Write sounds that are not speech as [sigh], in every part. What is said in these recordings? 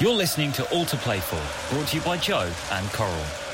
You're listening to All to Play For, brought to you by Joe and Coral.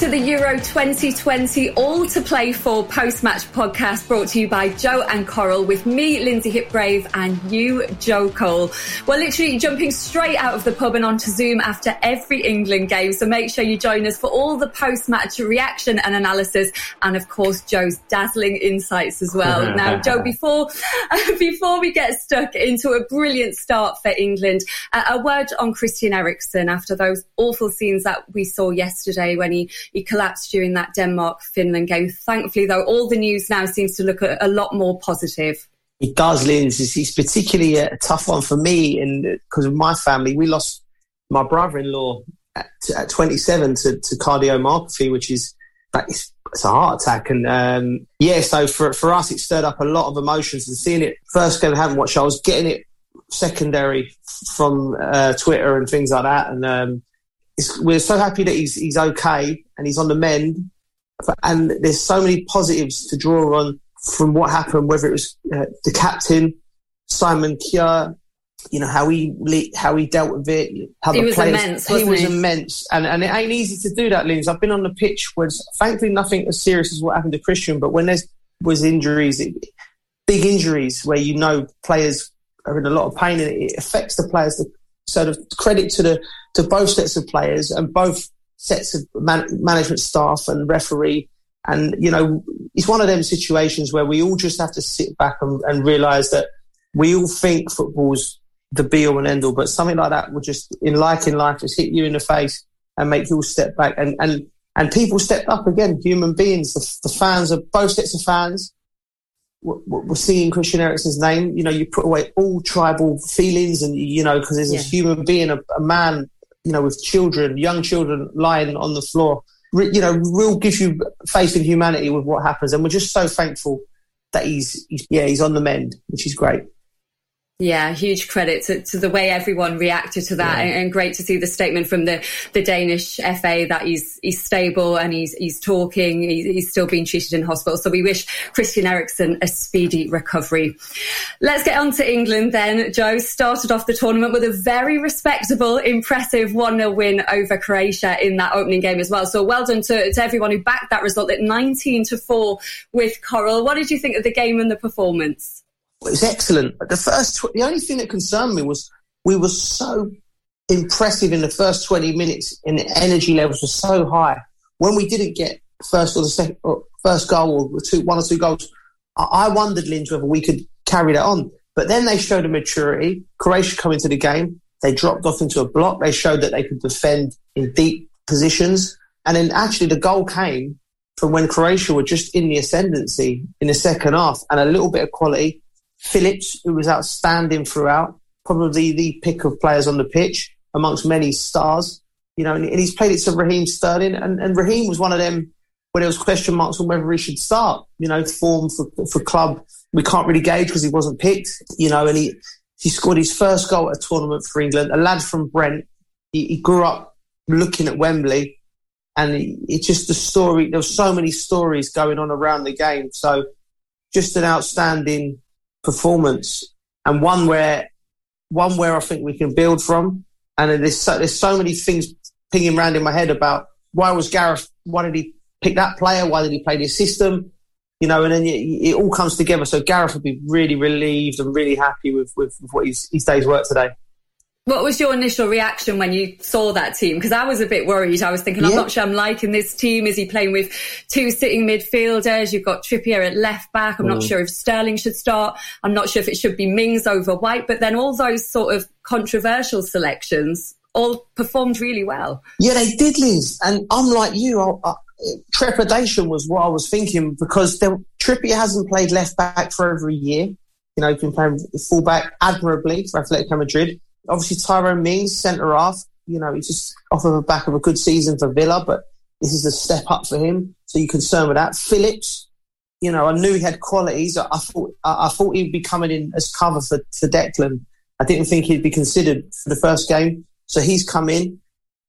To the Euro 2020 All to Play For post match podcast brought to you by Joe and Coral with me, Lynsey Hipgrave, and you, Joe Cole. We're literally jumping straight out of the pub and onto Zoom after every England game. So make sure you join us for all the post match reaction and analysis, and of course, Joe's dazzling insights as well. [laughs] now, Joe, before, [laughs] before we get stuck into a brilliant start for England, uh, a word on Christian Eriksen after those awful scenes that we saw yesterday when he, he collapsed during that Denmark Finland game. Thankfully, though, all the news now seems to look a, a lot more positive. It does, Linz. He's particularly a tough one for me, because of my family, we lost my brother-in-law at, at 27 to, to cardiomyopathy, which is it's, it's a heart attack. And um, yeah, so for for us, it stirred up a lot of emotions. And seeing it first I haven't watched. I was getting it secondary from uh, Twitter and things like that, and um, we're so happy that he's he's okay and he's on the mend. And there's so many positives to draw on from what happened, whether it was uh, the captain, Simon Kjær, you know how he how he dealt with it, how he the was players, immense. he was he? immense, and and it ain't easy to do that, Lins. I've been on the pitch where thankfully nothing as serious as what happened to Christian, but when there's was injuries, it, big injuries where you know players are in a lot of pain and it affects the players. The sort of credit to the to both sets of players and both sets of man, management staff and referee. And you know, it's one of them situations where we all just have to sit back and, and realise that we all think football's the be all and end all, but something like that will just, in like in life, just hit you in the face and make you all step back. And and and people stepped up again, human beings, the, the fans of both sets of fans we're seeing Christian Eriksen's name, you know, you put away all tribal feelings and, you know, because there's yeah. a human being, a, a, man, you know, with children, young children lying on the floor, Re, you know, will give you faith in humanity with what happens. And we're just so thankful that he's, he's yeah, he's on the mend, which is great. Yeah, huge credit to, to, the way everyone reacted to that, yeah. and, and, great to see the statement from the, the Danish FA that he's he's stable and he's he's talking. He's, he's, still being treated in hospital. So we wish Christian Eriksen a speedy recovery. Let's get on to England then. Joe started off the tournament with a very respectable, impressive one 0 win over Croatia in that opening game as well. So well done to, to everyone who backed that result at nineteen to four with Coral. What did you think of the game and the performance? It was excellent. The first, the only thing that concerned me was we were so impressive in the first 20 minutes and the energy levels were so high. When we didn't get first or the second, or first goal or two, one or two goals, I, I wondered, Lynch, whether we could carry that on. But then they showed a maturity. Croatia come into the game. They dropped off into a block. They showed that they could defend in deep positions. And then actually the goal came from when Croatia were just in the ascendancy in the second half and a little bit of quality Phillips, who was outstanding throughout, probably the pick of players on the pitch amongst many stars. You know, and, he's played it to Raheem Sterling, and, and Raheem was one of them where there was question marks on whether he should start. You know, form for for club we can't really gauge because he wasn't picked. You know, and he he scored his first goal at a tournament for England. A lad from Brent. He, he grew up looking at Wembley, and it's just the story. There were so many stories going on around the game. So, just an outstanding performance and one where one where I think we can build from. And there's so, there's so many things pinging around in my head about why was Gareth? Why did he pick that player? Why did he play this system? You know, and then it, it all comes together. So Gareth would be really relieved and really happy with, with, with what his, his day's work today. What was your initial reaction when you saw that team? Because I was a bit worried. I was thinking, I'm not sure I'm liking this team. Is he playing with two sitting midfielders? You've got Trippier at left back. I'm mm. not sure if Sterling should start. I'm not sure if it should be Mings over White. But then all those sort of controversial selections all performed really well. Yeah, they did, Liz. And I'm like you. I, I, trepidation was what I was thinking because there, Trippier hasn't played left back for over a year. You know, he's been playing full back admirably for Atletico Madrid Obviously, Tyrone Mings, centre half, you know, he's just off of the back of a good season for Villa, but this is a step up for him. So you're concerned with that. Phillips, you know, I knew he had qualities. I, thought I, thought he'd be coming in as cover for, for Declan. I didn't think he'd be considered for the first game. So he's come in.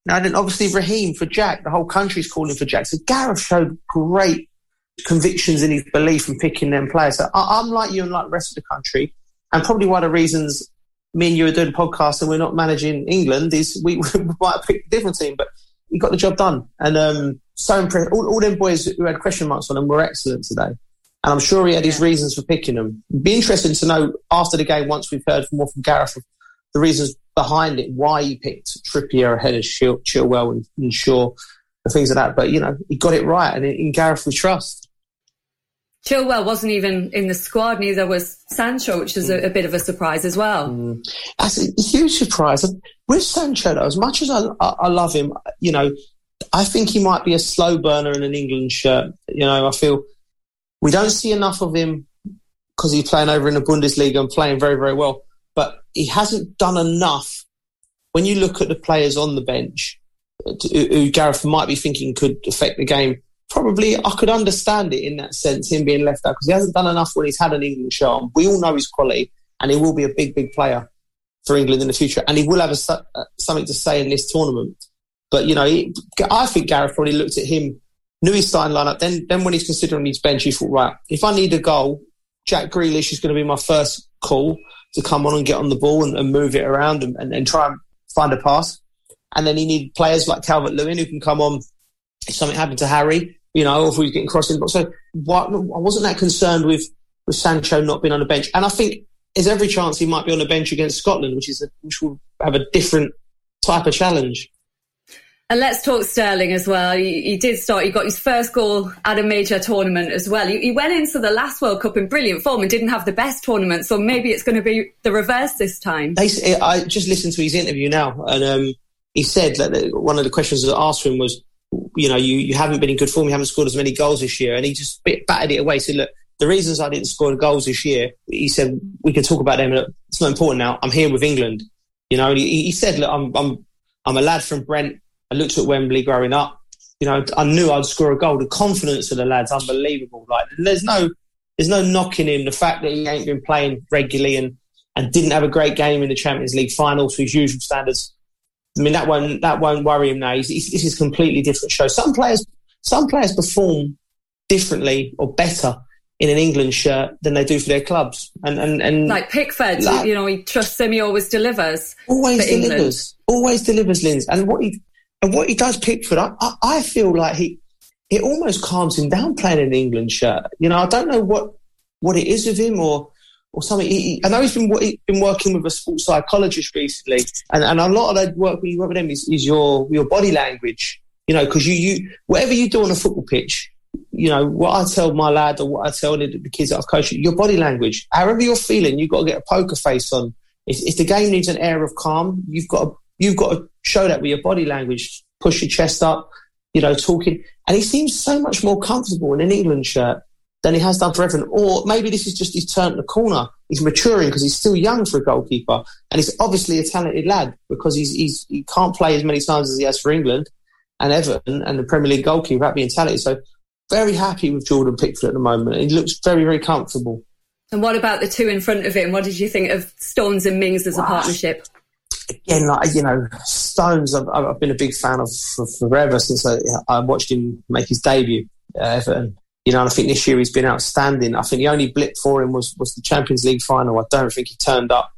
Now, then obviously Raheem for Jack. The whole country's calling for Jack. So Gareth showed great convictions in his belief in picking them players. So I, am like you and like the rest of the country, and probably one of the reasons me and you are doing a podcast and we're not managing England is we, [laughs] we might have picked a different team, but he got the job done. And um, so impressed. All, all them boys who had question marks on them were excellent today. And I'm sure he had his reasons for picking them. It'd be interesting to know after the game, once we've heard more from Gareth, the reasons behind it, why he picked Trippier ahead of Chilwell and, and Shaw and things like that. But, you know, he got it right. And in, in Gareth, we trust. Chilwell wasn't even in the squad, neither was Sancho, which is a, a bit of a surprise as well. Mm. That's a huge surprise. With Sancho, though, as much as I, I, I love him, you know, I think he might be a slow burner in an England shirt. You know, I feel we don't see enough of him because he's playing over in the Bundesliga and playing very, very well. But he hasn't done enough. When you look at the players on the bench, who Gareth might be thinking could affect the game, probably I could understand it in that sense, him being left out, because he hasn't done enough when he's had an England on. We all know his quality, and he will be a big, big player for England in the future, and he will have a, uh, something to say in this tournament. But, you know, he, I think Gareth probably looked at him knew his starting lineup. Then, then when he's considering his bench, he thought, right, if I need a goal, Jack Grealish is going to be my first call to come on and get on the ball and, and move it around and, and, and, try and find a pass. And then he need players like Calvert Lewin who can come on if something happened to Harry, you know, or if he's getting crossed in the box. So what, I wasn't that concerned with, with Sancho not being on the bench. And I think there's every chance he might be on the bench against Scotland, which is a, which will have a different type of challenge. And let's talk Sterling as well. He, did start, he got his first goal at a major tournament as well. He, he, went into the last World Cup in brilliant form and didn't have the best tournament. So maybe it's going to be the reverse this time. I just listened to his interview now and um, he said that one of the questions that asked him was, you know, you, you haven't been in good form, you haven't scored as many goals this year. And he just batted it away. Said, look, the reasons I didn't score the goals this year, he said, we can talk about them. It's not important now. I'm here with England. You know, he, he said, look, I'm, I'm, I'm a lad from Brent I looked at Wembley growing up. You know, I knew I'd score a goal. The confidence of the lads, unbelievable. Like, there's no, there's no knocking him. The fact that he ain't been playing regularly and and didn't have a great game in the Champions League final to his usual standards. I mean, that won't that won't worry him now. He's, he's, this is a completely different show. Some players, some players perform differently or better in an England shirt than they do for their clubs. And and, and like Pickford, like, you know, he trusts him. He always delivers. Always delivers. England. Always delivers, Linz. And what he and what he does, Pickford, I, I, I feel like he it almost calms him down playing in an England shirt. You know, I don't know what what it is with him or or something. He, he, I know he's been he's been working with a sports psychologist recently, and, and a lot of that work you work with him is, is your your body language. You know, because you you whatever you do on a football pitch, you know what I tell my lad or what I tell the, the kids that I've coached, your body language, however you're feeling, you've got to get a poker face on. If, if the game needs an air of calm, you've got to, you've got to show that with your body language, push your chest up, you know, talking. And he seems so much more comfortable in an England shirt than he has done for Everton. Or maybe this is just he's turned the corner. He's maturing because he's still young for a goalkeeper. And he's obviously a talented lad because he's, he's, he can't play as many times as he has for England and Everton and the Premier League goalkeeper without being talented. So very happy with Jordan Pickford at the moment. He looks very, very comfortable. And what about the two in front of him? What did you think of Stones and Mings as a partnership? again, like you know, Stones. I've, I've been a big fan of for, forever since I, I, watched him make his debut at Everton. You know, I think this year he's been outstanding. I think the only blip for him was was the Champions League final. I don't think he turned up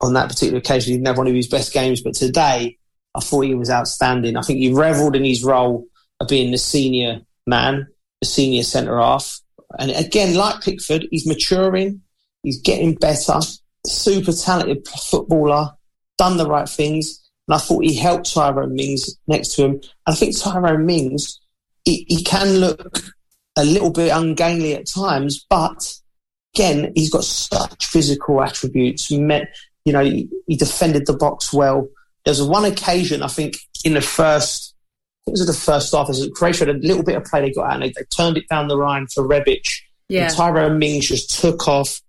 on that particular occasion. He didn't have one of his best games, but today I thought he was outstanding. I think he revelled in his role of being the senior man, the senior centre half. And again, like Pickford, he's maturing, he's getting better, super talented footballer done the right things. And I thought he helped Tyrone Mings next to him. And I think Tyrone Mings, he, he can look a little bit ungainly at times, but again, he's got such physical attributes. He met, you know, he, he defended the box well. There was one occasion, I think, in the first, I think it was the first half, as Croatia had a little bit of play they got out and they, they turned it down the line for Rebic. Yeah. And Tyrone Mings just took off,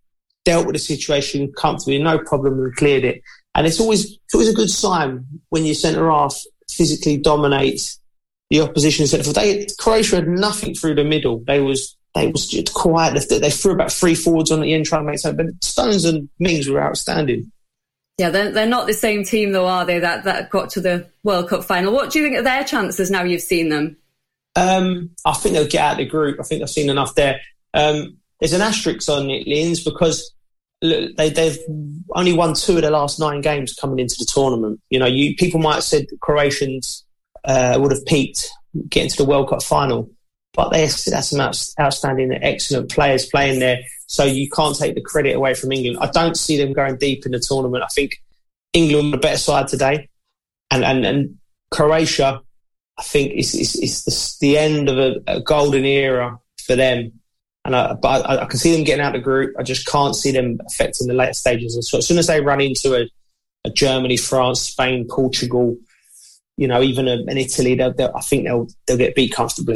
dealt with the situation comfortably, no problem, and cleared it. And it's always it's always a good sign when your centre half physically dominates the opposition centre. They Croatia had nothing through the middle. They was they was just quiet. They, they threw about three forwards on the end trying to make something. But Stones and Mings were outstanding. Yeah, they're, they're not the same team though, are they? That that got to the World Cup final. What do you think of their chances now you've seen them? Um, I think they'll get out of the group. I think I've seen enough there. Um, there's an asterisk on it, Lins, because look, they, they've only won two of the last nine games coming into the tournament. You know, you people might have said Croatians uh, would have peaked getting to the World Cup final, but they that's some outstanding, excellent players playing there. So you can't take the credit away from England. I don't see them going deep in the tournament. I think England are a better side today, and and, and Croatia, I think is is, is the, the end of a, a golden era for them. And I, but I, I, can see them getting out of the group. I just can't see them affecting the later stages. And so as soon as they run into a, a Germany, France, Spain, Portugal, you know, even um, in Italy, they'll, they'll, I think they'll they'll get beat comfortably.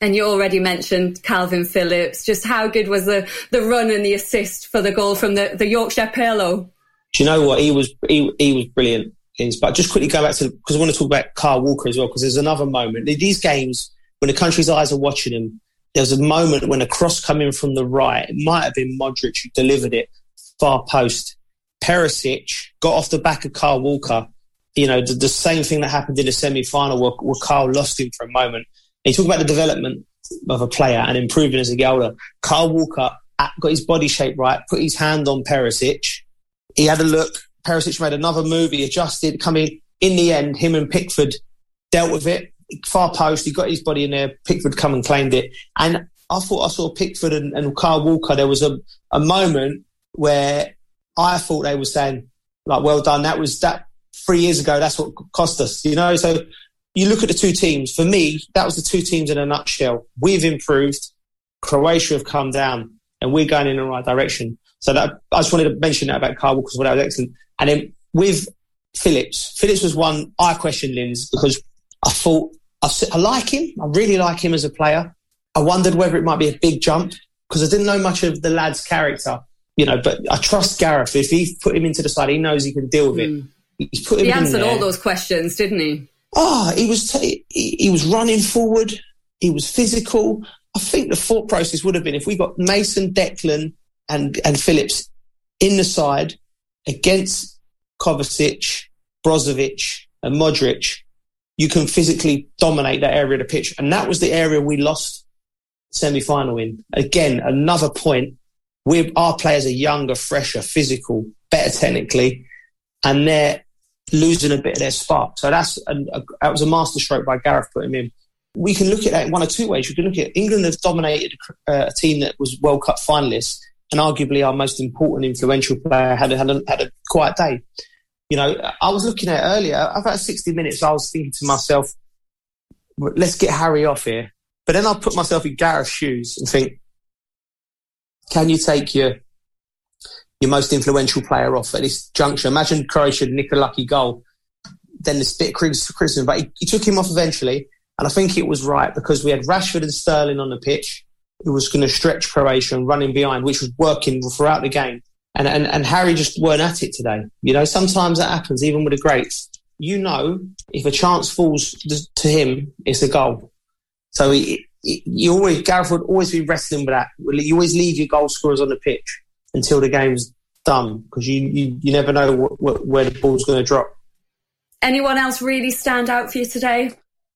And you already mentioned Kalvin Phillips. Just how good was the, the run and the assist for the goal from the, the Yorkshire Pirlo? Do you know what? He was he, he was brilliant. But just quickly go back to because I want to talk about Kyle Walker as well because there's another moment. These games when the country's eyes are watching him, there was a moment when a cross coming from the right. It might have been Modric who delivered it far post. Perisic got off the back of Kyle Walker. You know the, the same thing that happened in the semi final where, where Kyle lost him for a moment you talk about the development of a player and improving as a gelder. Kyle Walker got his body shape right, put his hand on Perisic. He had a look. Perisic made another move. He adjusted, coming in the end. Him and Pickford dealt with it. Far post. He got his body in there. Pickford come and claimed it. And I thought I saw Pickford and, and Kyle Walker. There was a, a moment where I thought they were saying, like, well done. That was that three years ago. That's what cost us, you know? So you look at the two teams. For me, that was the two teams in a nutshell. We've improved. Croatia have come down, and we're going in the right direction. So that I just wanted to mention that about Kyle because that was excellent. And then with Phillips, Phillips was one I questioned Linz because I thought I, I like him. I really like him as a player. I wondered whether it might be a big jump because I didn't know much of the lad's character, you know. But I trust Gareth. If he put him into the side, he knows he can deal with it. Mm. He's put. He answered all those questions, didn't he? Oh, he was t- he was running forward. He was physical. I think the thought process would have been if we got Mason, Declan, and and Phillips in the side against Kovacic, Brozovic, and Modric, you can physically dominate that area of the pitch. And that was the area we lost semi-final in. Again, another point. We our players are younger, fresher, physical, better technically, and they're losing a bit of their spark. So that's a, a, that was a masterstroke by Gareth putting him in. We can look at that in one or two ways. We can look at England have dominated uh, a team that was World Cup finalists and arguably our most important influential player had had a, had a quiet day. You know, I was looking at earlier, about 60 minutes, I was thinking to myself, let's get Harry off here. But then I put myself in Gareth's shoes and think, can you take your your most influential player off at this juncture. Imagine Croatia nick a lucky goal. Then this bit of criticism, but he, he, took him off eventually. And I think it was right because we had Rashford and Sterling on the pitch who was going to stretch Croatia and running behind, which was working throughout the game. And, and, and Harry just weren't at it today. You know, sometimes that happens, even with the greats. You know, if a chance falls to him, it's a goal. So he, he, you always, Gareth would always be wrestling with that. You always leave your goal scorers on the pitch until the game's done because you, you, you never know what, what, where the ball's going to drop. Anyone else really stand out for you today?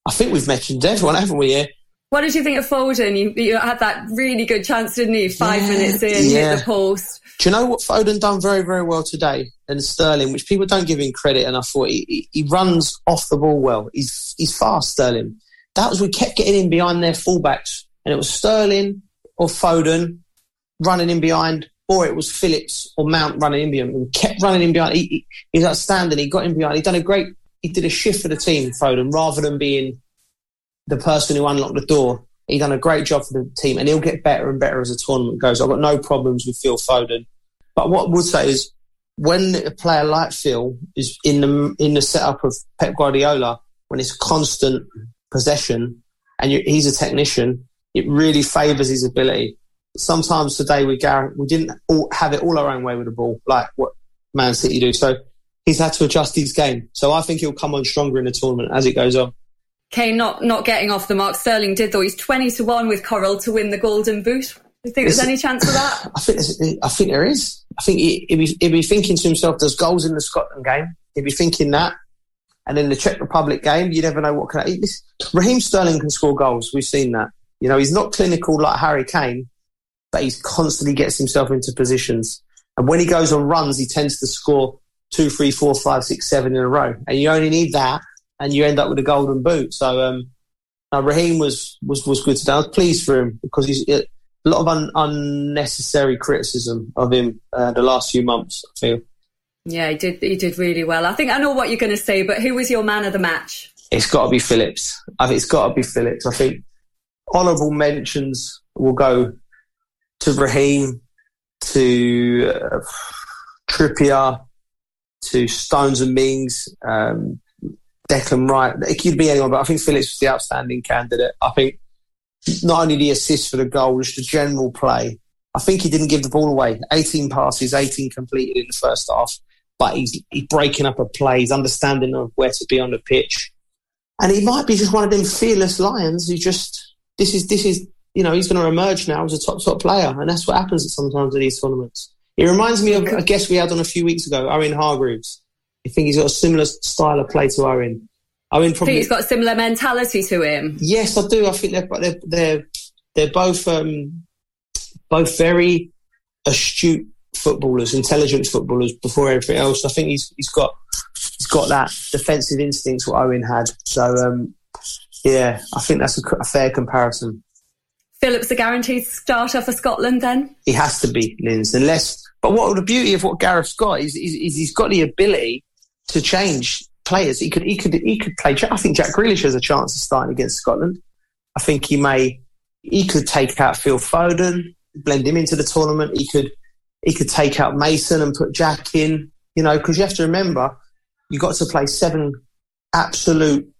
I think we've mentioned everyone, haven't we? Here. What did you think of Foden? You, you had that really good chance, didn't you? Five yeah, minutes in, yeah. hit the post. Do you know what Foden done very, very well today? And Sterling, which people don't give him credit enough for. He, he, he runs off the ball well. He's he's fast, Sterling. That was we kept getting in behind their fullbacks, and it was Sterling or Foden running in behind or it was Phillips or Mount running in behind. He kept running in behind. He, he, he's outstanding. He got in behind. He done a great. He did a shift for the team, Foden, rather than being the person who unlocked the door. He done a great job for the team, and he'll get better and better as the tournament goes. I've got no problems with Phil Foden, but what I would say is when a player like Phil is in the in the setup of Pep Guardiola, when it's constant possession and he's a technician, it really favours his ability sometimes today we we didn't all have it all our own way with the ball, like what Man City do. So he's had to adjust his game. So I think he'll come on stronger in the tournament as it goes on. Kane not not getting off the mark. Sterling did though. He's twenty to one with Coral to win the Golden Boot. Do you think there's any chance of that? I think I think there is. I think he, would be, he'd be thinking to himself, "There's goals in the Scotland game." He'd be thinking that, and in the Czech Republic game, you never know what can. This, Raheem Sterling can score goals. We've seen that. You know, he's not clinical like Harry Kane, but he constantly gets himself into positions. And when he goes on runs, he tends to score two, three, four, five, six, seven in a row. And you only need that, and you end up with a golden boot. So um, Raheem was was was good today. I was pleased for him because he's a lot of un, unnecessary criticism of him uh, the last few months. I feel. Yeah, he did. He did really well. I think I know what you're going to say, but who was your man of the match? It's got to be Phillips. I think it's got to be Phillips. I think honourable mentions will go to Raheem, to uh, Trippier, to Stones and Mings, um, Declan Wright. It could be anyone, but I think Phillips was the outstanding candidate. I think not only the assist for the goal, just the general play. I think he didn't give the ball away. 18 passes, 18 completed in the first half, but he's, he's breaking up a play. He's understanding of where to be on the pitch. And he might be just one of them fearless lions who just, this is, this is, you know, he's going to emerge now as a top, top player. And that's what happens sometimes in these tournaments. It reminds me of a guest we had on a few weeks ago, Owen Hargreaves. I think he's got a similar style of play to Owen. Owen probably. I think he's got a similar mentality to him. Yes, I do. I think they're they're they're, they're both um, both very astute footballers, intelligent footballers. Before everything else, I think he's he's got he's got that defensive instincts what Owen had. So um, yeah, I think that's a, a fair comparison. Phillips a guaranteed starter for Scotland then? He has to be, Linz, unless. But what the beauty of what Gareth's got is, is, is he's got the ability to change players. He could he could he could play. I think Jack Grealish has a chance of starting against Scotland. I think he may he could take out Phil Foden, blend him into the tournament. He could he could take out Mason and put Jack in. You know, because you have to remember you got to play seven absolute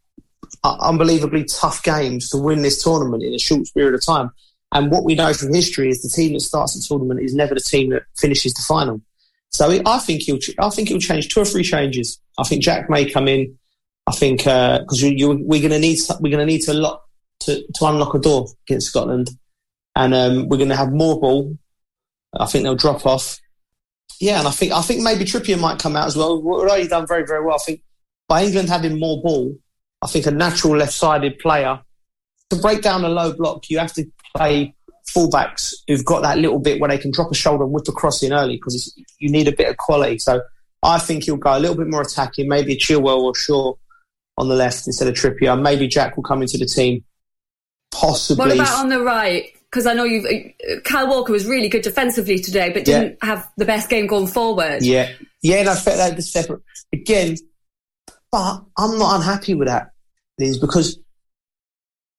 unbelievably tough games to win this tournament in a short period of time. And what we know from history is the team that starts the tournament is never the team that finishes the final. So I think he'll, I think he'll change two or three changes. I think Jack may come in. I think because uh, we're going to need we're going to need to lock to, to unlock a door against Scotland, and um, we're going to have more ball. I think they'll drop off. Yeah, and I think I think maybe Trippier might come out as well. We've already done very very well. I think by England having more ball, I think a natural left-sided player to break down a low block, you have to play fullbacks who've got that little bit where they can drop a shoulder and whip a cross in early because you need a bit of quality. So I think he'll go a little bit more attacking, maybe a Chilwell or Shaw on the left instead of Trippier. Maybe Jack will come into the team. Possibly. What about on the right? Because I know you've uh, Kyle Walker was really good defensively today, but didn't yeah. have the best game going forward. Yeah, yeah, and I felt that the separate again. But I'm not unhappy with that, Liz, because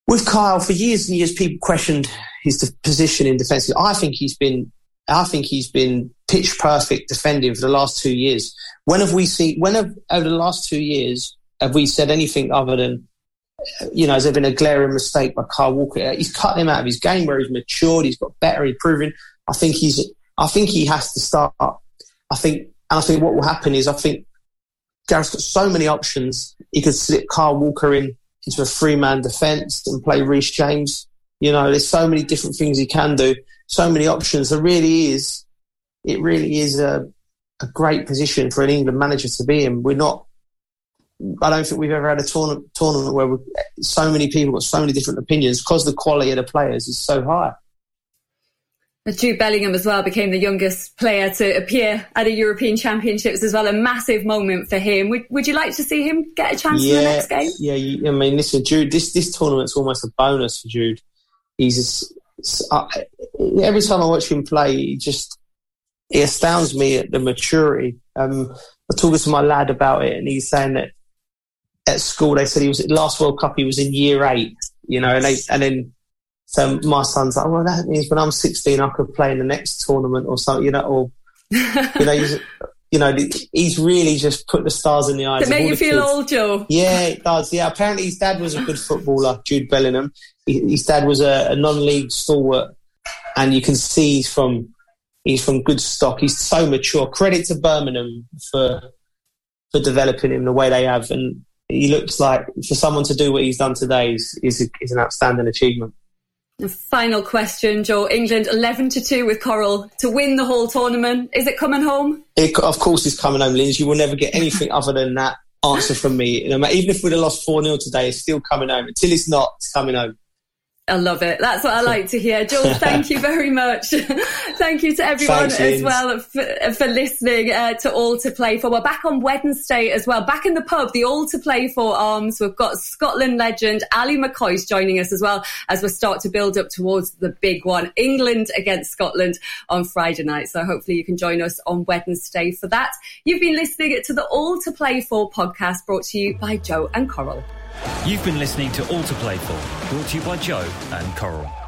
with Kyle for years and years, people questioned his position in defence. I think he's been, I think he's been pitch perfect defending for the last two years. When have we seen? When have over the last two years have we said anything other than, you know, has there been a glaring mistake by Kyle Walker? Uh, he's cut him out of his game where he's matured. He's got better, improving. I think he's. I think he has to start. I think, and I think what will happen is, I think Gareth's got so many options. He could slip Kyle Walker in into a three man defence and play Reece James. You know, there's so many different things he can do, so many options. There really is, it really is a, a great position for an England manager to be in. We're not, I don't think we've ever had a tournament, tournament where so many people got so many different opinions because the quality of the players is so high. Jude Bellingham as well became the youngest player to appear at a European Championships as well. A massive moment for him. Would, would you like to see him get a chance yeah, in the next game? Yeah, I mean, listen, Jude, this, this tournament's almost a bonus for Jude. He's just, uh, every time I watch him play, he just he astounds me at the maturity. Um, I talking to my lad about it, and he's saying that at school they said he was at last World Cup he was in year eight, you know, and they, and then so my son's like, well, that means when I'm 16, I could play in the next tournament or something, you know, or, you know, he's, [laughs] you know, he's really just put the stars in the eyes. Does it make you feel kids. old, Joe? Yeah, it does. Yeah, apparently his dad was a good footballer, Jude Bellingham. His dad was a, a non-league stalwart, and you can see he's from he's from good stock. He's so mature. Credit to Birmingham for for developing him the way they have, and he looks like for someone to do what he's done today is is, is an outstanding achievement. Final question, Joe. England 11 to 2 with Coral to win the whole tournament. Is it coming home? It, of course, it's coming home, Lynsey. You will never get anything [laughs] other than that answer from me. even if we'd have lost 4 0 today, it's still coming home. Until it's not, it's coming home. I love it. That's what I like to hear. Joel, thank you very much. [laughs] thank you to everyone Thanks, as well for, for listening uh, to All to Play For. We're back on Wednesday as well. Back in the pub, the All to Play For arms. We've got Scotland legend Ally McCoist joining us as well as we start to build up towards the big one, England against Scotland on Friday night. So hopefully you can join us on Wednesday for that. You've been listening to the All to Play For podcast brought to you by Joe and Coral. You've been listening to All to Play For, brought to you by Joe and Coral.